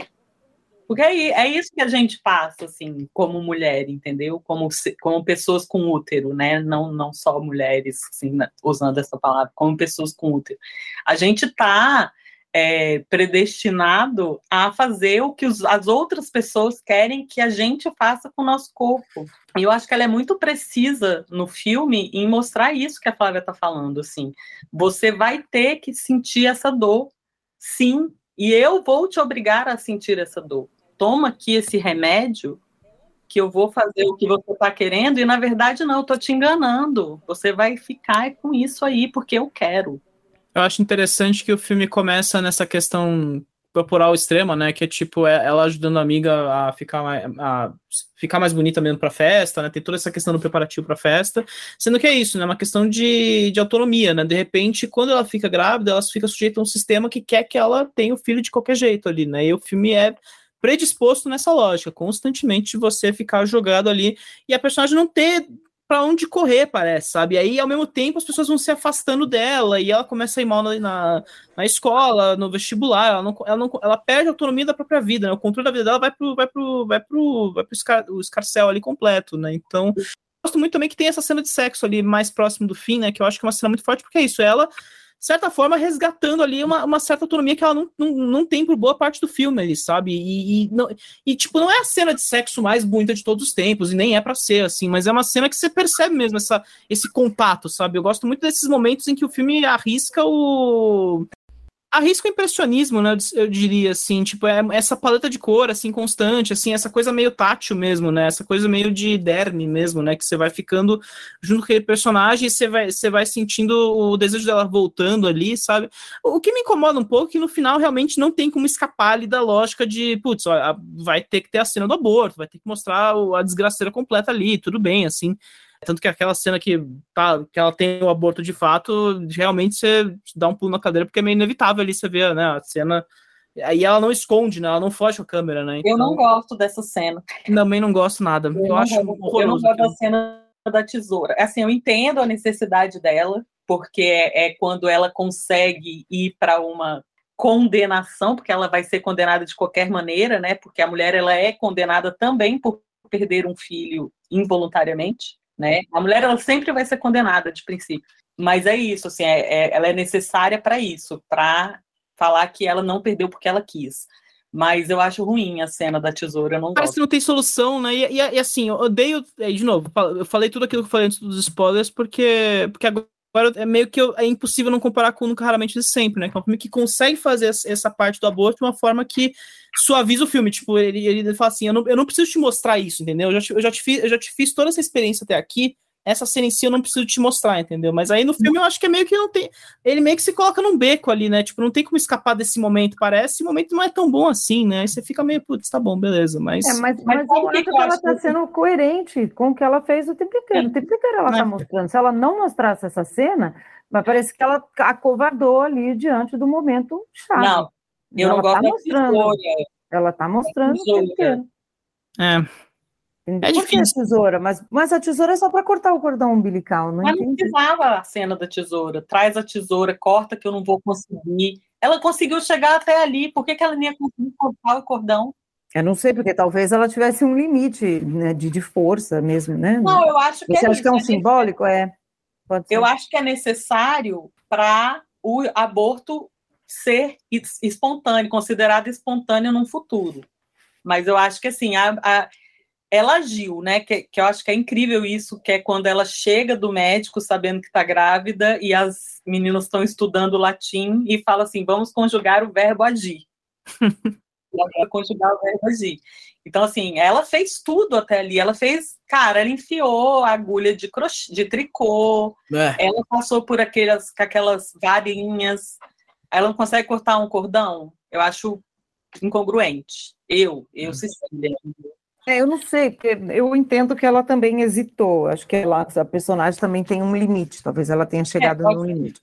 Porque é, é isso que a gente passa, assim, como mulher, entendeu? Como, como pessoas com útero, né? Não, não só mulheres, assim, usando essa palavra, como pessoas com útero. A gente tá é, predestinado a fazer o que os, as outras pessoas querem que a gente faça com o nosso corpo. E eu acho que ela é muito precisa no filme em mostrar isso que a Flávia está falando. Assim, você vai ter que sentir essa dor, sim, e eu vou te obrigar a sentir essa dor. Toma aqui esse remédio que eu vou fazer o que você está querendo, e na verdade não, eu estou te enganando. Você vai ficar com isso aí porque eu quero. Eu acho interessante que o filme começa nessa questão corporal extrema, né? Que é tipo é, ela ajudando a amiga a ficar mais, a ficar mais bonita mesmo pra festa, né? Tem toda essa questão do preparativo pra festa. Sendo que é isso, né? Uma questão de, de autonomia, né? De repente, quando ela fica grávida, ela fica sujeita a um sistema que quer que ela tenha o filho de qualquer jeito ali, né? E o filme é predisposto nessa lógica, constantemente você ficar jogado ali e a personagem não ter para onde correr, parece, sabe? E aí, ao mesmo tempo, as pessoas vão se afastando dela e ela começa a ir mal na, na, na escola, no vestibular, ela, não, ela, não, ela perde a autonomia da própria vida, né? O controle da vida dela vai pro, vai pro, vai pro, vai pro escar, o escarcel ali completo, né? Então, gosto muito também que tem essa cena de sexo ali mais próximo do fim, né? Que eu acho que é uma cena muito forte, porque é isso, ela certa forma, resgatando ali uma, uma certa autonomia que ela não, não, não tem por boa parte do filme ali, sabe? E, e, não, e, tipo, não é a cena de sexo mais bonita de todos os tempos, e nem é para ser assim, mas é uma cena que você percebe mesmo essa, esse contato, sabe? Eu gosto muito desses momentos em que o filme arrisca o arrisca o impressionismo, né? Eu diria assim, tipo, é essa paleta de cor assim constante, assim, essa coisa meio tátil mesmo, né? Essa coisa meio de derme mesmo, né? Que você vai ficando junto com aquele personagem e você vai, você vai sentindo o desejo dela voltando ali, sabe? O que me incomoda um pouco é que no final realmente não tem como escapar ali da lógica de, putz, vai ter que ter a cena do aborto, vai ter que mostrar a desgraceira completa ali, tudo bem, assim. Tanto que aquela cena que, tá, que ela tem o aborto de fato, realmente você dá um pulo na cadeira, porque é meio inevitável ali você ver né, a cena. Aí ela não esconde, né? Ela não foge com a câmera, né? Então, eu não então gosto dessa cena. Também não gosto nada. Eu, eu acho gosto, Eu não gosto da cena da tesoura. Assim, eu entendo a necessidade dela, porque é, é quando ela consegue ir para uma condenação, porque ela vai ser condenada de qualquer maneira, né? Porque a mulher ela é condenada também por perder um filho involuntariamente né? A mulher ela sempre vai ser condenada de princípio, mas é isso, assim, é, é ela é necessária para isso, para falar que ela não perdeu porque ela quis. Mas eu acho ruim a cena da tesoura, eu não Parece gosto. que não tem solução, né? E, e, e, assim, eu odeio. De novo, eu falei tudo aquilo que eu falei antes dos spoilers, porque, porque agora é meio que eu, é impossível não comparar com Nunca Raramente de Sempre, né? Que é um filme que consegue fazer essa parte do aborto de uma forma que suaviza o filme. Tipo, ele, ele fala assim: eu não, eu não preciso te mostrar isso, entendeu? Eu já, eu, já te fiz, eu já te fiz toda essa experiência até aqui essa cena em si eu não preciso te mostrar, entendeu? Mas aí no filme eu acho que é meio que não tem. Ele meio que se coloca num beco ali, né? Tipo, não tem como escapar desse momento, parece. Esse momento não é tão bom assim, né? Aí você fica meio, putz, tá bom, beleza. Mas. É, mas, mas, mas que ela tá sendo coerente com o que ela fez o tempo inteiro. O tempo inteiro ela tá mostrando. Se ela não mostrasse essa cena, mas parece que ela acovardou ali diante do momento chato. Não, eu ela não gosto tá mostrando. Ela tá mostrando o tempo inteiro. É. É difícil. tesoura, mas, mas a tesoura é só para cortar o cordão umbilical, não Mas não precisava a cena da tesoura. Traz a tesoura, corta que eu não vou conseguir. Ela conseguiu chegar até ali, por que, que ela não ia conseguir cortar o cordão? Eu não sei, porque talvez ela tivesse um limite né, de, de força mesmo, né? Não, eu acho que Você é acha que é um simbólico? É. Eu acho que é necessário para o aborto ser espontâneo, considerado espontâneo no futuro. Mas eu acho que assim, a, a ela agiu, né? Que, que eu acho que é incrível isso, que é quando ela chega do médico sabendo que está grávida e as meninas estão estudando latim e fala assim: vamos conjugar o verbo agir. *laughs* ela conjugar o verbo agir. Então, assim, ela fez tudo até ali. Ela fez, cara, ela enfiou a agulha de, crochê, de tricô, é. ela passou por aquelas, aquelas varinhas. Ela não consegue cortar um cordão? Eu acho incongruente. Eu, eu, hum. Cecília. É, eu não sei, porque eu entendo que ela também hesitou. Acho que ela, a personagem também tem um limite, talvez ela tenha chegado é, no limite.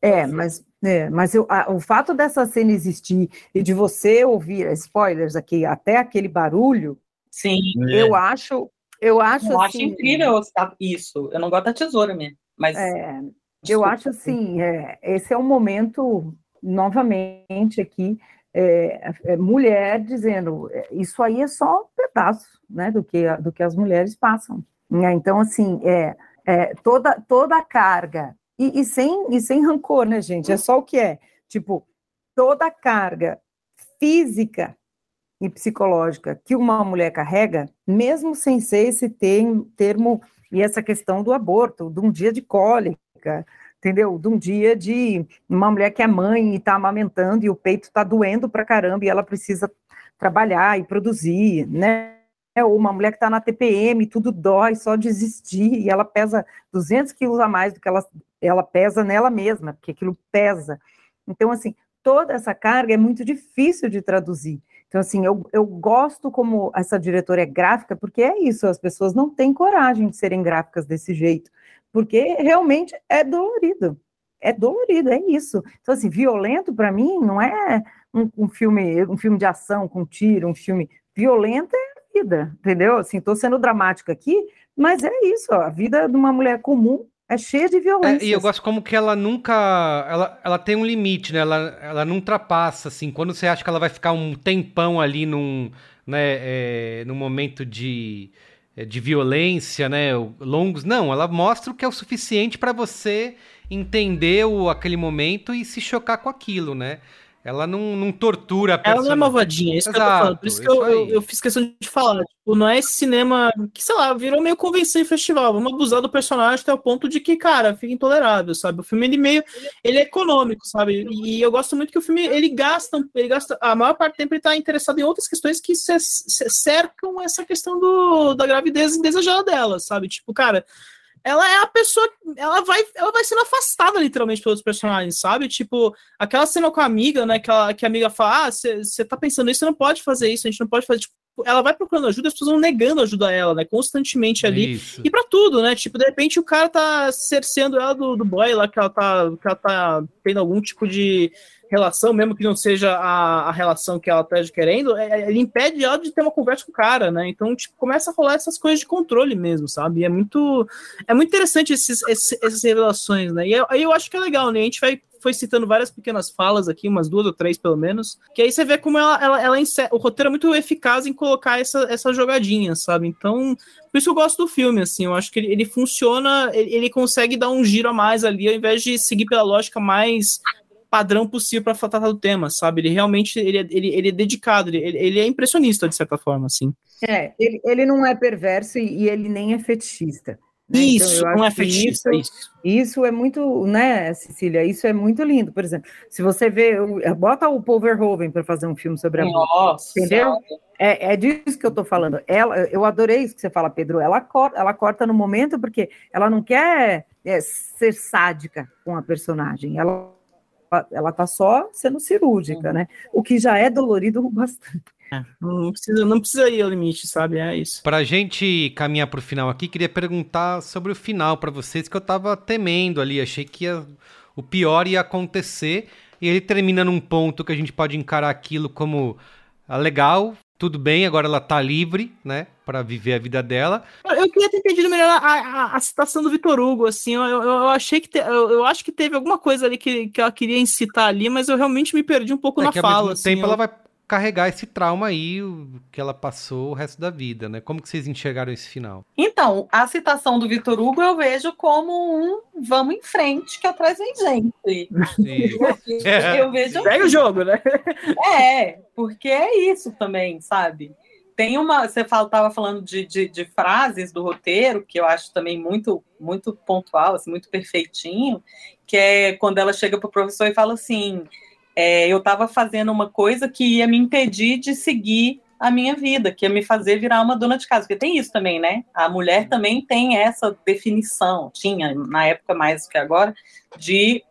É, mas, é, mas eu, a, o fato dessa cena existir e de você ouvir spoilers aqui, até aquele barulho, sim, eu é. acho, eu acho, eu assim, acho incrível isso. Eu não gosto da tesoura mesmo, mas é, eu acho assim, é, esse é um momento novamente aqui é, é, mulher dizendo é, isso aí é só um pedaço né, do, que, do que as mulheres passam. Né? Então, assim, é, é, toda, toda a carga, e, e, sem, e sem rancor, né, gente? É só o que é. Tipo, toda a carga física e psicológica que uma mulher carrega, mesmo sem ser esse termo e essa questão do aborto, de um dia de cólica, entendeu? De um dia de uma mulher que é mãe e está amamentando e o peito está doendo pra caramba e ela precisa trabalhar e produzir, né? Ou uma mulher que está na TPM, tudo dói, só desistir, e ela pesa 200 quilos a mais do que ela, ela pesa nela mesma, porque aquilo pesa. Então, assim, toda essa carga é muito difícil de traduzir. Então, assim, eu, eu gosto como essa diretora é gráfica, porque é isso, as pessoas não têm coragem de serem gráficas desse jeito, porque realmente é dolorido. É dolorido, é isso. Então, assim, violento para mim não é um, um, filme, um filme de ação com tiro, um filme violento é a vida, entendeu? Assim, estou sendo dramática aqui, mas é isso, ó, a vida de uma mulher comum é cheia de violência. É, e eu gosto como que ela nunca. Ela, ela tem um limite, né? Ela, ela não ultrapassa, assim. Quando você acha que ela vai ficar um tempão ali num, né, é, num momento de, de violência, né? Longos. Não, ela mostra o que é o suficiente para você entender o, aquele momento e se chocar com aquilo, né? Ela não, não tortura a Ela não é malvadinha, é isso Exato, que eu tô falando. Por isso, isso que eu, eu, eu, fiz questão de falar. Tipo, não é esse cinema que, sei lá, virou meio convenção em festival. Vamos abusar do personagem até o ponto de que, cara, fica intolerável, sabe? O filme, ele meio. Ele é econômico, sabe? E eu gosto muito que o filme, ele gasta. Ele gasta a maior parte do tempo ele tá interessado em outras questões que cercam essa questão do, da gravidez indesejada dela, sabe? Tipo, cara ela é a pessoa. Ela vai, ela vai sendo afastada, literalmente, pelos personagens, sabe? Tipo, aquela cena com a amiga, né? Que, ela, que a amiga fala: Ah, você tá pensando isso, você não pode fazer isso, a gente não pode fazer. Tipo, ela vai procurando ajuda, as pessoas vão negando ajuda a ela, né? Constantemente ali. Isso. E para tudo, né? Tipo, de repente o cara tá cerceando ela do, do boy lá, que ela tá, que ela tá tendo algum tipo de relação, mesmo que não seja a, a relação que ela tá querendo, é, é, ele impede ela de ter uma conversa com o cara, né? Então, tipo, começa a rolar essas coisas de controle mesmo, sabe? E é muito, é muito interessante esses, esses, essas revelações, né? E aí eu acho que é legal, né? A gente vai foi citando várias pequenas falas aqui, umas duas ou três pelo menos, que aí você vê como ela, ela, ela o roteiro é muito eficaz em colocar essa, essa jogadinha, sabe? Então, por isso eu gosto do filme, assim, eu acho que ele, ele funciona, ele, ele, consegue dar um giro a mais ali, ao invés de seguir pela lógica mais padrão possível para tratar do tema, sabe? Ele realmente ele, é, ele, ele é dedicado, ele, ele é impressionista de certa forma, assim. É, ele, ele não é perverso e, e ele nem é fetichista. Né? Isso, então, não é fetichista, isso, isso. Isso é muito, né, Cecília? Isso é muito lindo. Por exemplo, se você vê, bota o Paul Verhoeven para fazer um filme sobre a Nossa, entendeu? É, é disso que eu estou falando. Ela, eu adorei isso que você fala, Pedro. Ela corta, ela corta no momento porque ela não quer é, ser sádica com a personagem. Ela ela está só sendo cirúrgica, né? O que já é dolorido *laughs* bastante. É, não, precisa, não precisa ir ao limite, sabe? É isso. Pra gente caminhar pro final aqui, queria perguntar sobre o final para vocês, que eu tava temendo ali, achei que ia, o pior ia acontecer, e ele termina num ponto que a gente pode encarar aquilo como ah, legal, tudo bem, agora ela tá livre, né, para viver a vida dela. Eu queria ter entendido melhor a, a, a citação do Vitor Hugo, assim, eu, eu, eu achei que, te, eu, eu, acho que teve alguma coisa ali que, que ela queria incitar ali, mas eu realmente me perdi um pouco é na que, fala. Ao mesmo assim, tempo ela vai carregar esse trauma aí que ela passou o resto da vida, né? Como que vocês enxergaram esse final? Então, a citação do Vitor Hugo eu vejo como um vamos em frente que atrás vem gente. *laughs* eu vejo Pega o jogo, né? É, porque é isso também, sabe? Tem uma, você estava falando de, de, de, frases do roteiro que eu acho também muito muito pontual, assim, muito perfeitinho, que é quando ela chega para o professor e fala assim: é, eu estava fazendo uma coisa que ia me impedir de seguir a minha vida, que ia me fazer virar uma dona de casa. Porque tem isso também, né? A mulher também tem essa definição, tinha na época mais do que agora, de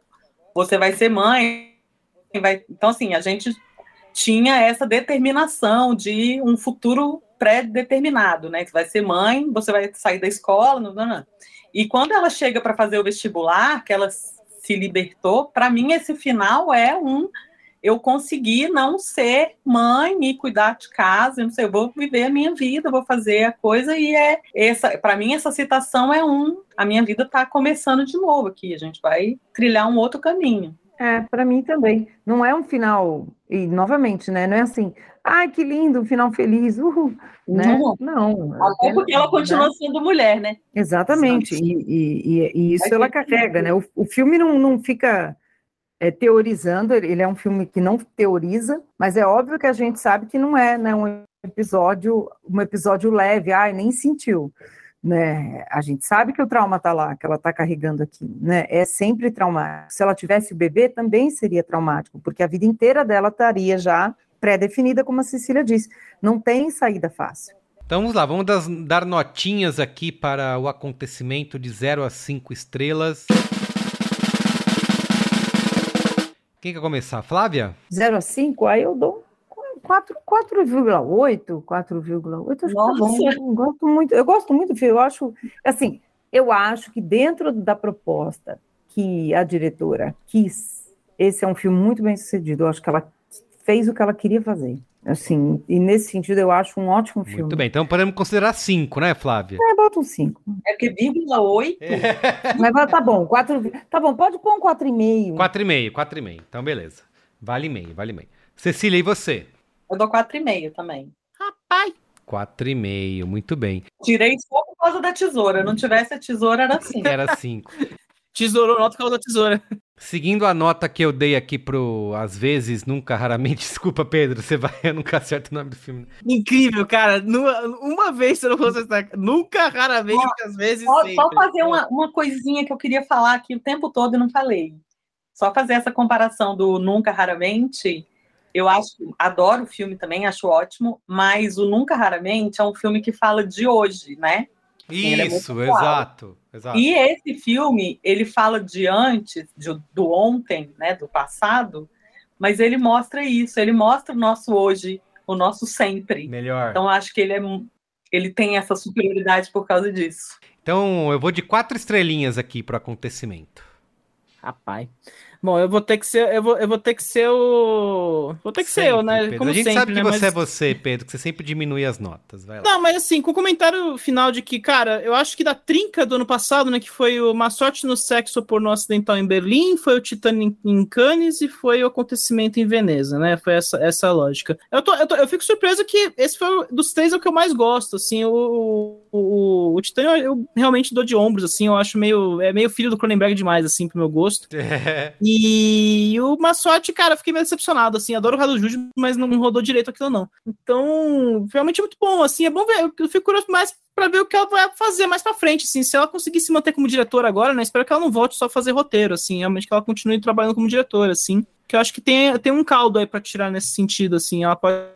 você vai ser mãe. Vai... Então, assim, a gente tinha essa determinação de um futuro pré-determinado, né? Você vai ser mãe, você vai sair da escola, não, não, não. E quando ela chega para fazer o vestibular, que ela se libertou, para mim esse final é um eu consegui não ser mãe e cuidar de casa, eu não sei, eu vou viver a minha vida, vou fazer a coisa e é essa, para mim essa citação é um, a minha vida está começando de novo aqui, a gente vai trilhar um outro caminho. É, para mim também. Não é um final, e novamente, né? Não é assim, ai, que lindo, um final feliz, uhul, né? Não. não Até porque ela continua né? sendo mulher, né? Exatamente, e, e, e, isso ela carrega, né? O, o filme não, não fica é, teorizando, ele é um filme que não teoriza, mas é óbvio que a gente sabe que não é né, um episódio, um episódio leve, ai, nem sentiu. Né? A gente sabe que o trauma está lá, que ela está carregando aqui, né? É sempre traumático. Se ela tivesse o bebê, também seria traumático, porque a vida inteira dela estaria já pré-definida, como a Cecília disse. Não tem saída fácil. Então vamos lá, vamos dar, dar notinhas aqui para o acontecimento de 0 a 5 estrelas. Quem quer começar? Flávia? 0 a 5, aí eu dou 4,8, 4,8, acho Nossa. que tá bom. Eu gosto muito, eu gosto muito do filme, eu acho, assim, eu acho que dentro da proposta que a diretora quis, esse é um filme muito bem sucedido, eu acho que ela fez o que ela queria fazer. Assim, e nesse sentido eu acho um ótimo filme. Muito bem, então podemos considerar 5, né, Flávia? É, bota um 5. É porque vírgula 8. É. *laughs* Mas tá bom, 4, tá bom, pode pôr um 4,5. 4,5, 4,5. Então beleza. Vale meio, vale meio. Cecília, e você? Eu dou 4,5 também. Rapaz! 4,5, muito bem. Tirei só por causa da tesoura. Não tivesse a tesoura, era *laughs* 5. Era 5. Tesourou nota por causa da tesoura. Seguindo a nota que eu dei aqui pro Às vezes, nunca, raramente. *laughs* Desculpa, Pedro, você vai, eu nunca acerto o nome do filme. Incrível, cara. Uma vez você não fosse estar. Nunca, raramente, às vezes. Só, só fazer uma, uma coisinha que eu queria falar aqui o tempo todo e não falei. Só fazer essa comparação do nunca, raramente. Eu acho, adoro o filme também, acho ótimo, mas o Nunca Raramente é um filme que fala de hoje, né? Isso, é exato, exato. E esse filme, ele fala de antes, de, do ontem, né, do passado, mas ele mostra isso, ele mostra o nosso hoje, o nosso sempre. Melhor. Então acho que ele é ele tem essa superioridade por causa disso. Então eu vou de quatro estrelinhas aqui para o acontecimento. Rapaz. Bom, eu vou ter que ser, eu vou, eu vou ter que ser o, vou ter que sempre, ser eu, né? Pedro. Como a gente sempre, sabe que né? você mas... é você, Pedro, que você sempre diminui as notas, vai lá. Não, mas assim, com o comentário final de que, cara, eu acho que da trinca do ano passado, né, que foi o Uma Sorte no Sexo Porno Acidental em Berlim, foi o Titanic em Cannes e foi o Acontecimento em Veneza, né? Foi essa, essa lógica. Eu, tô, eu, tô, eu fico surpreso que esse foi dos três é o que eu mais gosto, assim, o, o, o Titanic eu, eu realmente dou de ombros, assim, eu acho meio, é meio filho do Cronenberg demais, assim, pro meu gosto. É. *laughs* E o Uma Sorte, cara, fiquei meio decepcionado, assim, adoro o Rado Júlio, mas não rodou direito aquilo não. Então, realmente é muito bom, assim, é bom ver, eu fico curioso mais pra ver o que ela vai fazer mais pra frente, assim, se ela conseguir se manter como diretora agora, né, espero que ela não volte só a fazer roteiro, assim, realmente que ela continue trabalhando como diretora, assim, que eu acho que tem, tem um caldo aí pra tirar nesse sentido, assim, ela pode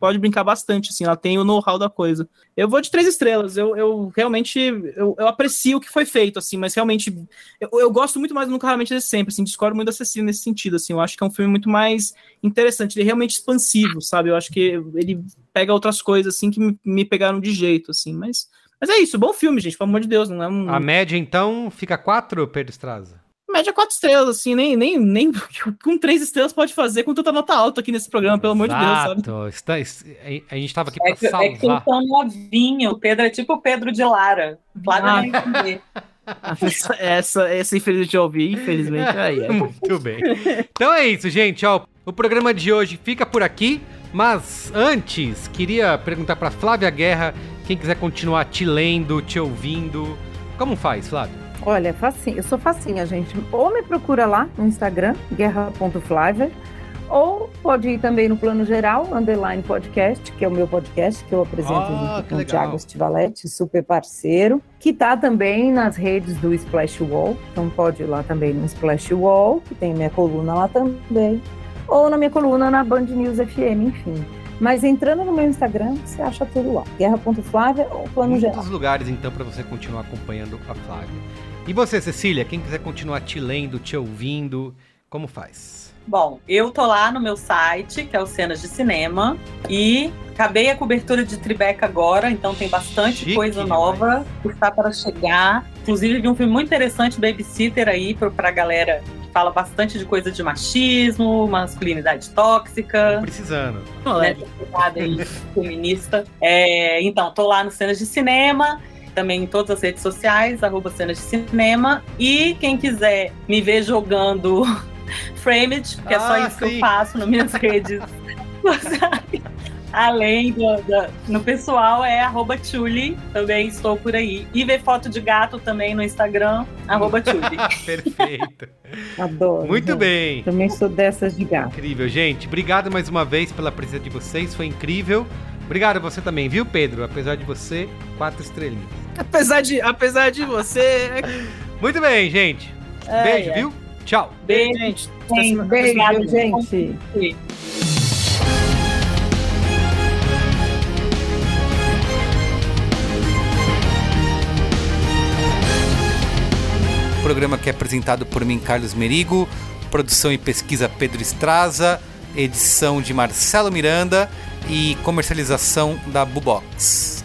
pode, brincar bastante, assim, ela tem o know-how da coisa. Eu vou de três estrelas, eu, eu realmente, eu, eu aprecio o que foi feito, assim, mas realmente, eu, eu gosto muito mais do Nunca Raramente Desde Sempre, assim, discordo muito da Cecília nesse sentido, assim, eu acho que é um filme muito mais interessante, ele é realmente expansivo, sabe, eu acho que ele pega outras coisas, assim, que me, me pegaram de jeito, assim, mas... Mas é isso, bom filme, gente, pelo amor de Deus, não é um... A média, então, fica quatro, Pedro Estraza? Média quatro estrelas, assim, nem, nem, nem *laughs* com três estrelas pode fazer com tanta nota alta aqui nesse programa, pelo amor de Deus, sabe? Está, a gente estava aqui para é que, salvar. É que tão novinho, o Pedro é tipo o Pedro de Lara. Flávio ah. *laughs* essa, essa, essa infelizmente eu ouvi, infelizmente aí. É. Muito bem. Então é isso, gente, ó, o programa de hoje fica por aqui, mas antes, queria perguntar para Flávia Guerra, quem quiser continuar te lendo, te ouvindo, como faz, Flávia? Olha, facinho, eu sou facinha, gente. Ou me procura lá no Instagram, guerra.flávia, ou pode ir também no Plano Geral, Underline Podcast, que é o meu podcast que eu apresento oh, junto com o Thiago Stivaletti, super parceiro, que tá também nas redes do Splash Wall, então pode ir lá também no Splash Wall, que tem minha coluna lá também, ou na minha coluna na Band News FM, enfim. Mas entrando no meu Instagram, você acha tudo lá. Guerra.flávia ou Plano Muitos Geral. lugares, então, para você continuar acompanhando a Flávia. E você, Cecília, quem quiser continuar te lendo, te ouvindo, como faz? Bom, eu tô lá no meu site, que é o Cenas de Cinema, e acabei a cobertura de Tribeca agora, então tem bastante Chique coisa demais. nova que está para chegar. Inclusive, vi um filme muito interessante, Babysitter, aí, pra, galera que fala bastante de coisa de machismo, masculinidade tóxica. Precisando. Né, pegada aí, *laughs* feminista. É, então, tô lá no Cenas de Cinema também em todas as redes sociais, arroba cenas de cinema. E quem quiser me ver jogando *laughs* Framed, porque é só Ah, isso que sim. eu faço nas minhas redes sociais. *laughs* Além do, do, no pessoal é arroba Tchuli, também estou por aí. E ver foto de gato também no Instagram, arroba Tchuli. *laughs* Perfeito. Adoro. Muito bem. Também sou dessas de gato. Incrível, gente. Obrigado mais uma vez pela presença de vocês, foi incrível. Obrigado a você também, viu, Pedro? Apesar de você, quatro estrelinhas. Apesar de, apesar de você. Muito bem, gente. É, Beijo, é. viu? Tchau. Beijo, gente. Beijo, Obrigada, gente. Programa que é apresentado por mim, Carlos Merigo, produção e pesquisa Pedro Estraza, edição de Marcelo Miranda e comercialização da Bubox.